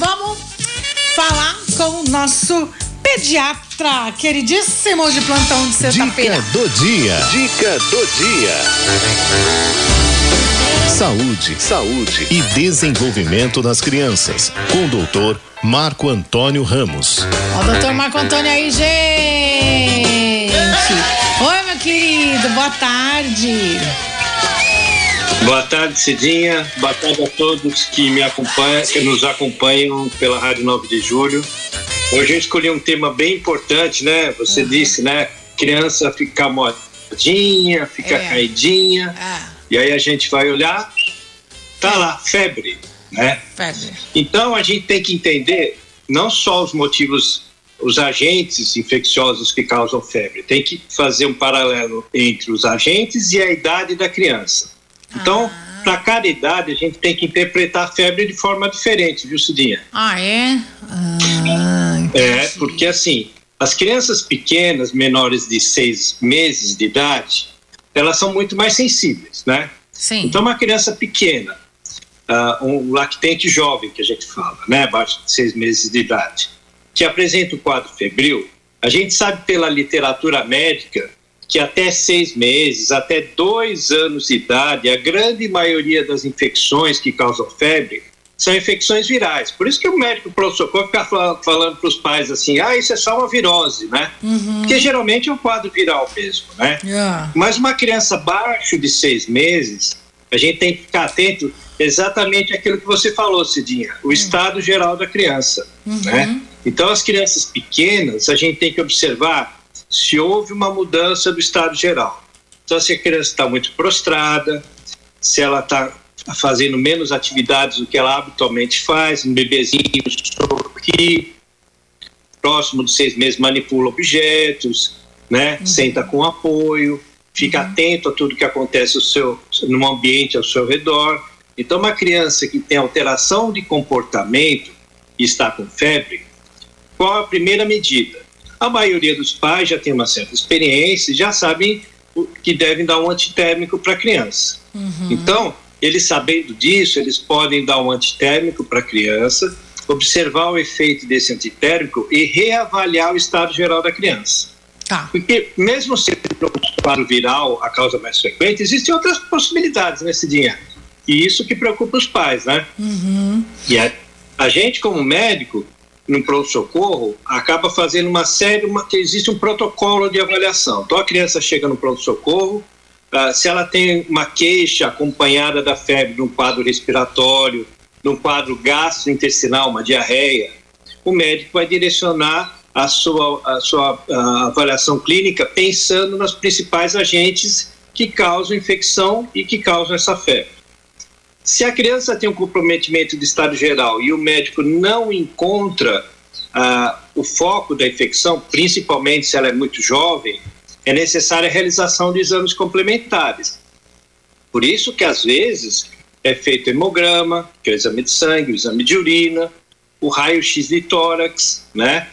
vamos falar com o nosso pediatra, queridíssimo de plantão de sexta-feira. Dica do dia. Dica do dia. Saúde, saúde e desenvolvimento das crianças. Com o doutor Marco Antônio Ramos. Ó, o doutor Marco Antônio aí, gente. Oi, meu querido, boa tarde. Boa tarde, Cidinha. Boa tarde a todos que me acompanham, que nos acompanham pela Rádio 9 de Julho. Hoje eu escolhi um tema bem importante, né? Você uhum. disse, né? Criança ficar modinha, ficar é. caidinha. Ah. E aí a gente vai olhar, tá lá, febre, né? Febre. Então a gente tem que entender não só os motivos, os agentes infecciosos que causam febre, tem que fazer um paralelo entre os agentes e a idade da criança. Então, ah. para cada idade, a gente tem que interpretar a febre de forma diferente, viu, Cidinha? Ah, é? Ah, é, porque assim, as crianças pequenas, menores de seis meses de idade, elas são muito mais sensíveis, né? Sim. Então, uma criança pequena, uh, um lactente jovem, que a gente fala, né, abaixo de seis meses de idade, que apresenta o quadro febril, a gente sabe pela literatura médica que até seis meses, até dois anos de idade, a grande maioria das infecções que causam febre são infecções virais. Por isso que o médico pronto-socorro fica falando para os pais assim, ah, isso é só uma virose, né? Uhum. Porque geralmente é um quadro viral mesmo, né? Yeah. Mas uma criança abaixo de seis meses, a gente tem que ficar atento exatamente aquilo que você falou, Cidinha, o uhum. estado geral da criança, uhum. né? Então, as crianças pequenas, a gente tem que observar se houve uma mudança do estado geral. Então, se a criança está muito prostrada, se ela está fazendo menos atividades do que ela habitualmente faz, um bebezinho sorri, próximo de seis meses manipula objetos, né? Uhum. Senta com apoio, fica uhum. atento a tudo que acontece no, seu, no ambiente ao seu redor. Então, uma criança que tem alteração de comportamento e está com febre, qual a primeira medida? A maioria dos pais já tem uma certa experiência e já sabem que devem dar um antitérmico para a criança. Uhum. Então, eles sabendo disso, eles podem dar um antitérmico para a criança, observar o efeito desse antitérmico e reavaliar o estado geral da criança. Tá. Porque, mesmo sendo quadro viral a causa mais frequente, existem outras possibilidades nesse dia. E isso que preocupa os pais, né? Uhum. E a, a gente, como médico, no pronto-socorro, acaba fazendo uma série, uma, existe um protocolo de avaliação. Então a criança chega no pronto-socorro, uh, se ela tem uma queixa acompanhada da febre num quadro respiratório, num quadro gastrointestinal, uma diarreia, o médico vai direcionar a sua, a sua avaliação clínica pensando nos principais agentes que causam infecção e que causam essa febre. Se a criança tem um comprometimento de estado geral e o médico não encontra ah, o foco da infecção, principalmente se ela é muito jovem, é necessária a realização de exames complementares. Por isso que às vezes é feito hemograma, que é o exame de sangue, o exame de urina, o raio-x de tórax, né?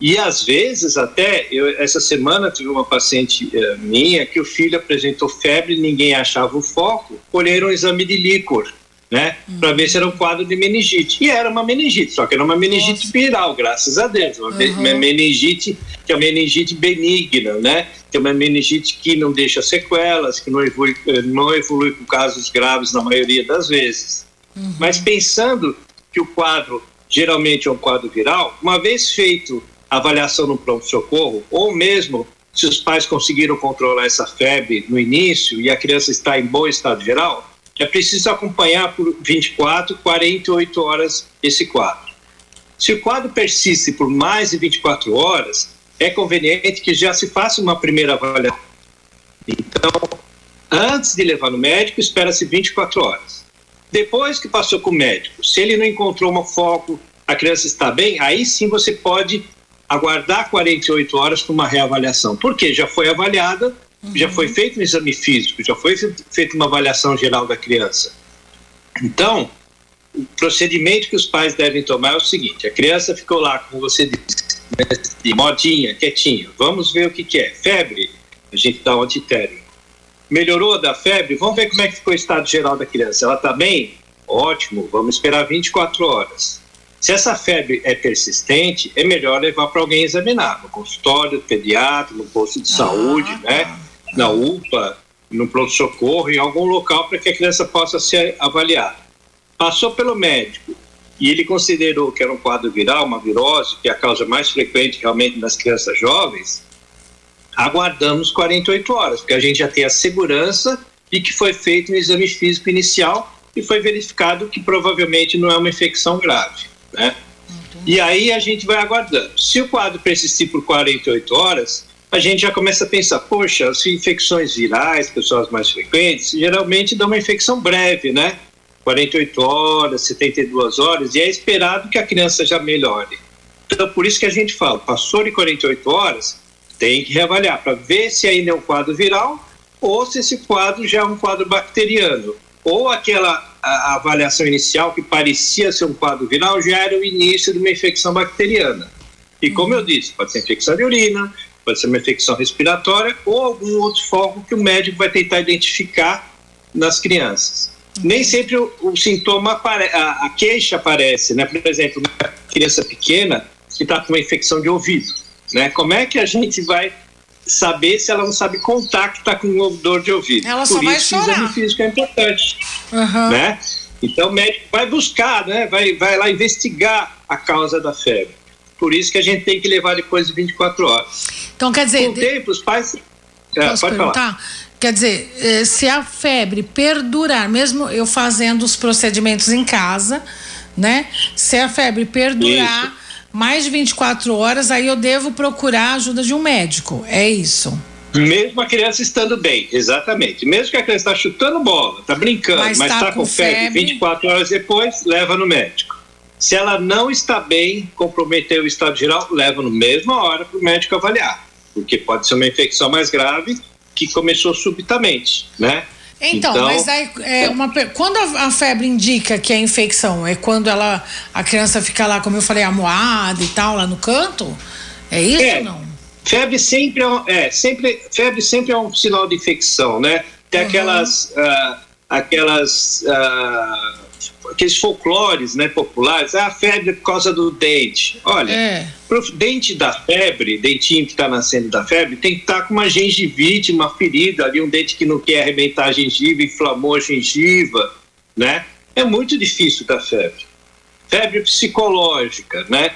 E às vezes até, eu, essa semana tive uma paciente uh, minha que o filho apresentou febre, ninguém achava o foco, colheram um exame de líquor, né? Para ver se era um quadro de meningite. E era uma meningite, só que era uma meningite Nossa. viral, graças a Deus. Uma, uhum. uma meningite que é uma meningite benigna, né? Que é uma meningite que não deixa sequelas, que não evolui, eh, não evolui com casos graves na maioria das vezes. Uhum. Mas pensando que o quadro geralmente é um quadro viral, uma vez feito avaliação no pronto-socorro, ou mesmo se os pais conseguiram controlar essa febre no início e a criança está em bom estado geral, é preciso acompanhar por 24, 48 horas esse quadro. Se o quadro persiste por mais de 24 horas, é conveniente que já se faça uma primeira avaliação. Então, antes de levar no médico, espera-se 24 horas. Depois que passou com o médico, se ele não encontrou um foco, a criança está bem, aí sim você pode aguardar 48 horas para uma reavaliação. Porque já foi avaliada, uhum. já foi feito um exame físico, já foi feita uma avaliação geral da criança. Então, o procedimento que os pais devem tomar é o seguinte: a criança ficou lá, como você disse, de modinha, quietinha. Vamos ver o que, que é. Febre, a gente dá um antitérmico. Melhorou da febre? Vamos ver como é que ficou o estado geral da criança. Ela está bem? Ótimo, vamos esperar 24 horas. Se essa febre é persistente, é melhor levar para alguém examinar, no consultório, pediatra, no posto de ah, saúde, né? Na UPA, no pronto-socorro, em algum local para que a criança possa ser avaliada. Passou pelo médico e ele considerou que era um quadro viral, uma virose, que é a causa mais frequente realmente nas crianças jovens, aguardamos 48 horas, porque a gente já tem a segurança de que foi feito um exame físico inicial e foi verificado que provavelmente não é uma infecção grave, né? E aí a gente vai aguardando. Se o quadro persistir por 48 horas, a gente já começa a pensar, poxa, as infecções virais, pessoas mais frequentes, geralmente dão uma infecção breve, né? 48 horas, 72 horas, e é esperado que a criança já melhore. Então, por isso que a gente fala, passou de 48 horas, tem que reavaliar para ver se ainda é um quadro viral ou se esse quadro já é um quadro bacteriano. Ou aquela a, avaliação inicial que parecia ser um quadro viral já era o início de uma infecção bacteriana. E como eu disse, pode ser infecção de urina, pode ser uma infecção respiratória ou algum outro foco que o médico vai tentar identificar nas crianças. Nem sempre o, o sintoma, apare, a, a, queixa aparece, né? Por exemplo, uma criança pequena que está com uma infecção de ouvido, né? Como é que a gente vai saber se ela não sabe contar que está com um dor de ouvido? Ela só Por vai isso, chorar. o exame físico é importante, uhum. né? Então o médico vai buscar, né? Vai, vai lá investigar a causa da febre. Por isso que a gente tem que levar depois de 24 horas. Então quer dizer, com o tempo os pais é, Posso pode perguntar? Falar. Quer dizer, eh, se a febre perdurar, mesmo eu fazendo os procedimentos em casa, né? Se a febre perdurar isso. mais de 24 horas, aí eu devo procurar a ajuda de um médico. É isso. Mesmo a criança estando bem, exatamente. Mesmo que a criança está chutando bola, está brincando, mas está tá com, febre, febre, 24 horas depois, leva no médico. Se ela não está bem, comprometeu o estado geral, leva no mesma hora para o médico avaliar porque pode ser uma infecção mais grave que começou subitamente, né? Então, então mas aí é uma, quando a, febre indica que é infecção, é quando ela a criança fica lá, como eu falei, amoada e tal, lá no canto? É isso é, ou não? Febre sempre é, é, sempre febre sempre é um sinal de infecção, né? Tem uhum. aquelas uh, aquelas uh, aqueles folclores né, populares, ah, a febre é por causa do dente. Olha, é. pro dente da febre, dentinho que está nascendo da febre, tem que estar tá com uma gengivite, uma ferida ali, um dente que não quer arrebentar a gengiva, inflamou a gengiva, né? É muito difícil da febre. Febre psicológica, né?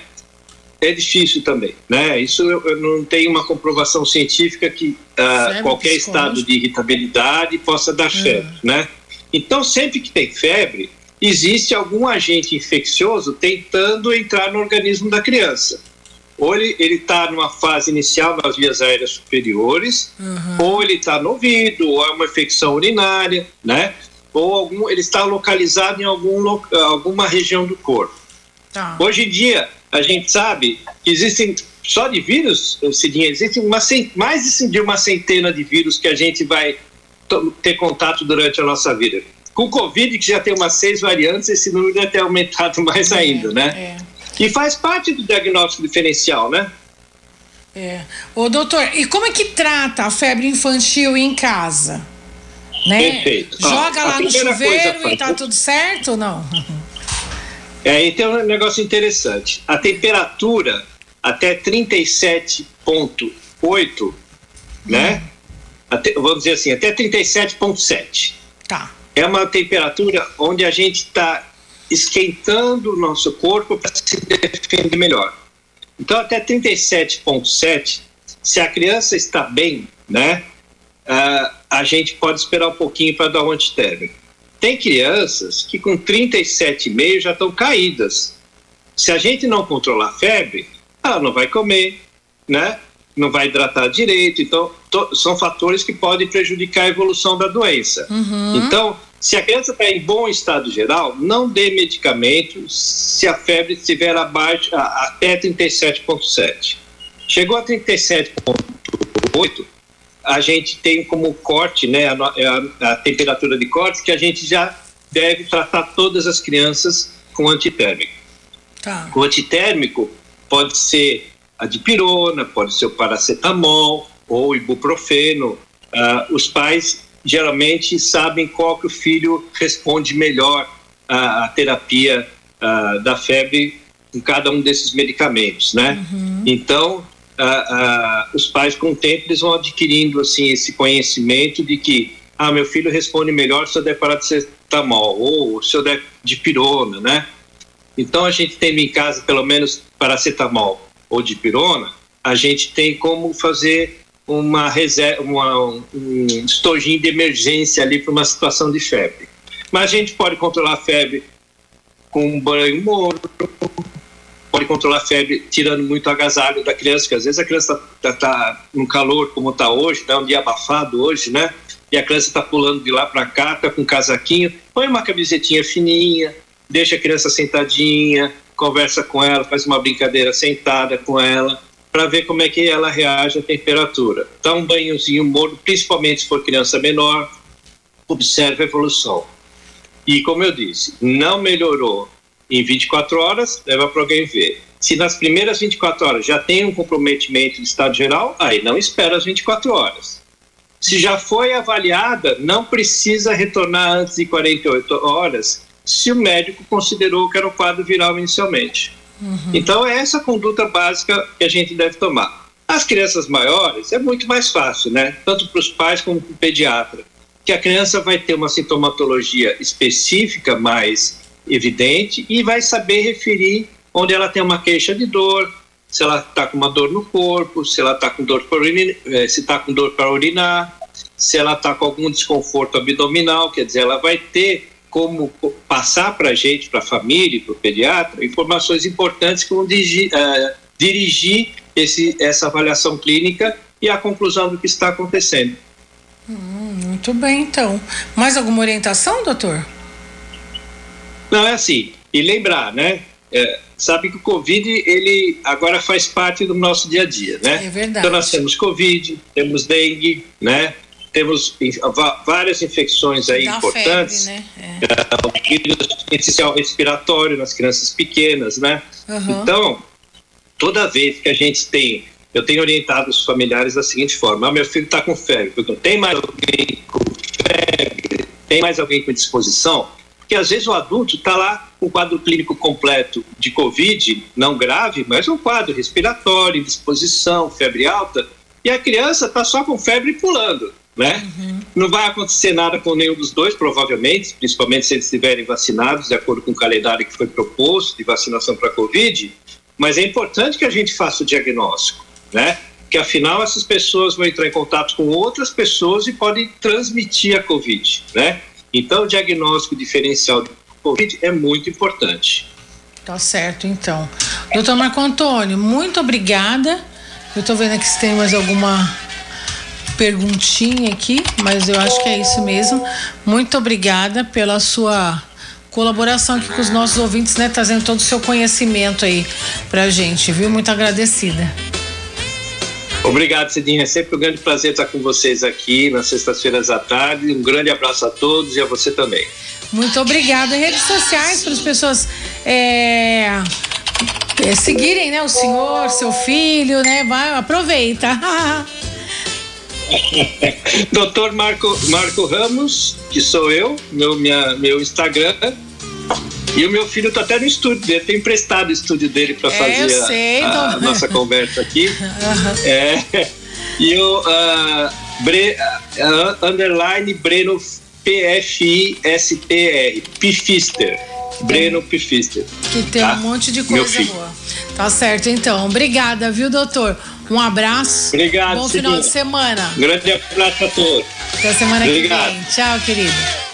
É difícil também, né? Isso eu, eu não tenho uma comprovação científica que uh, qualquer estado de irritabilidade possa dar é. febre, né? Então, sempre que tem febre, existe algum agente infeccioso tentando entrar no organismo da criança. Ou ele está numa fase inicial nas vias aéreas superiores, uhum. ou ele está no ouvido, ou é uma infecção urinária, né? Ou algum, ele está localizado em algum, alguma região do corpo. Tá. Hoje em dia, a gente sabe que existem, só de vírus, Cidinha, existem uma, mais de uma centena de vírus que a gente vai ter contato durante a nossa vida com o Covid, que já tem umas seis variantes, esse número deve ter aumentado mais é, ainda, né? É. E faz parte do diagnóstico diferencial, né? É. Ô, doutor, e como é que trata a febre infantil em casa? Né? Perfeito. Joga lá no chuveiro coisa, e tá tudo certo ou não? É, e tem um negócio interessante. A temperatura até 37,8, né? Hum. Até, vamos dizer assim, até 37,7. Tá é uma temperatura onde a gente está esquentando o nosso corpo para se defender melhor. Então, até 37,7, se a criança está bem, né, uh, a gente pode esperar um pouquinho para dar um antitérmico. Tem crianças que com 37,5 já estão caídas. Se a gente não controlar a febre, ela não vai comer, né? não vai hidratar direito. Então, são fatores que podem prejudicar a evolução da doença. Uhum. Então, se a criança está em bom estado geral, não dê medicamento se a febre estiver abaixo, até 37,7. Chegou a 37,8, a gente tem como corte, né, a, a, a, temperatura de corte, que a gente já deve tratar todas as crianças com antitérmico. Tá. O antitérmico pode ser a dipirona, pode ser o paracetamol ou ibuprofeno. Uh, os pais geralmente sabem qual que o filho responde melhor à, à terapia uh, da febre com cada um desses medicamentos, né? Uhum. Então, os pais com o tempo eles vão adquirindo assim esse conhecimento de que ah, meu filho responde melhor se eu der paracetamol ou se eu der dipirona, né? Então a gente tendo em casa pelo menos paracetamol ou dipirona, a gente tem como fazer uma reserva, uma, um estojinho de emergência ali para uma situação de febre. Mas a gente pode controlar a febre com um banho morno, pode controlar a febre tirando muito agasalho da criança, que às vezes a criança está tá, tá no calor como está hoje, está um dia abafado hoje, né? E a criança está pulando de lá para cá, está com um casaquinho, põe uma camisetinha fininha, deixa a criança sentadinha, conversa com ela, faz uma brincadeira sentada com ela, para ver como é que ela reage à temperatura. Dá um banhozinho morno, principalmente se for criança menor, observe a evolução. E como eu disse, não melhorou em 24 horas, leva para alguém ver. Se nas primeiras 24 horas já tem um comprometimento de estado geral, aí não espera as 24 horas. Se já foi avaliada, não precisa retornar antes de 48 horas, se o médico considerou que era um quadro viral inicialmente. Uhum. Então, é essa conduta básica que a gente deve tomar. As crianças maiores é muito mais fácil, né? Tanto para os pais como para o pediatra. Que a criança vai ter uma sintomatologia específica mais evidente e vai saber referir onde ela tem uma queixa de dor, se ela está com uma dor no corpo, se ela está com dor para urinar, eh, se está com dor para urinar, se ela está com algum desconforto abdominal, quer dizer, ela vai ter como passar para a gente, para a família, para o pediatra, informações importantes que vão dirigir, uh, dirigir esse, essa avaliação clínica e a conclusão do que está acontecendo. Hum, muito bem, então. Mais alguma orientação, doutor? Não, é assim. E lembrar, né? É, sabe que o Covid, ele agora faz parte do nosso dia a dia, né? É verdade. Então nós temos Covid, temos dengue, né? Temos várias infecções aí da importantes. Febre, né? É. O vírus essencial respiratório nas crianças pequenas, né? Uhum. Então, toda vez que a gente tem eu tenho orientado os familiares da seguinte forma: ah, meu filho está com febre, tem mais alguém com febre, tem mais alguém com disposição? Porque às vezes o adulto está lá com o quadro clínico completo de Covid, não grave, mas um quadro respiratório, indisposição, febre alta, e a criança está só com febre pulando. Né? Uhum. Não vai acontecer nada com nenhum dos dois, provavelmente, principalmente se eles estiverem vacinados, de acordo com o calendário que foi proposto de vacinação para a Covid. Mas é importante que a gente faça o diagnóstico, né? Porque afinal essas pessoas vão entrar em contato com outras pessoas e podem transmitir a Covid, né? Então, o diagnóstico diferencial do Covid é muito importante. Tá certo, então. Doutor Marco Antônio, muito obrigada. Eu estou vendo aqui se tem mais alguma perguntinha aqui, mas eu acho que é isso mesmo. Muito obrigada pela sua colaboração aqui com os nossos ouvintes, né? Trazendo todo o seu conhecimento aí pra gente, viu? Muito agradecida. Obrigado, Cidinha. É sempre um grande prazer estar com vocês aqui nas sextas-feiras à tarde. Um grande abraço a todos e a você também. Muito obrigada. Redes sociais para as pessoas é, é, seguirem, né? O senhor, seu filho, né? Vai, aproveita. Doutor Marco, Marco Ramos, que sou eu, meu, minha, meu Instagram e o meu filho está até no estúdio dele, tem emprestado o estúdio dele para é, fazer sei, a, a nossa conversa aqui. Uhum. É, e o uh, Bre, uh, underline Breno P-F-I-S-T-R, Pifister. Breno Pifister. Que tem tá? um monte de coisa boa. Tá certo, então. Obrigada, viu, doutor? Um abraço. Obrigado. Bom final de semana. Grande abraço a todos. Até semana Obrigado. que vem. Tchau, querido.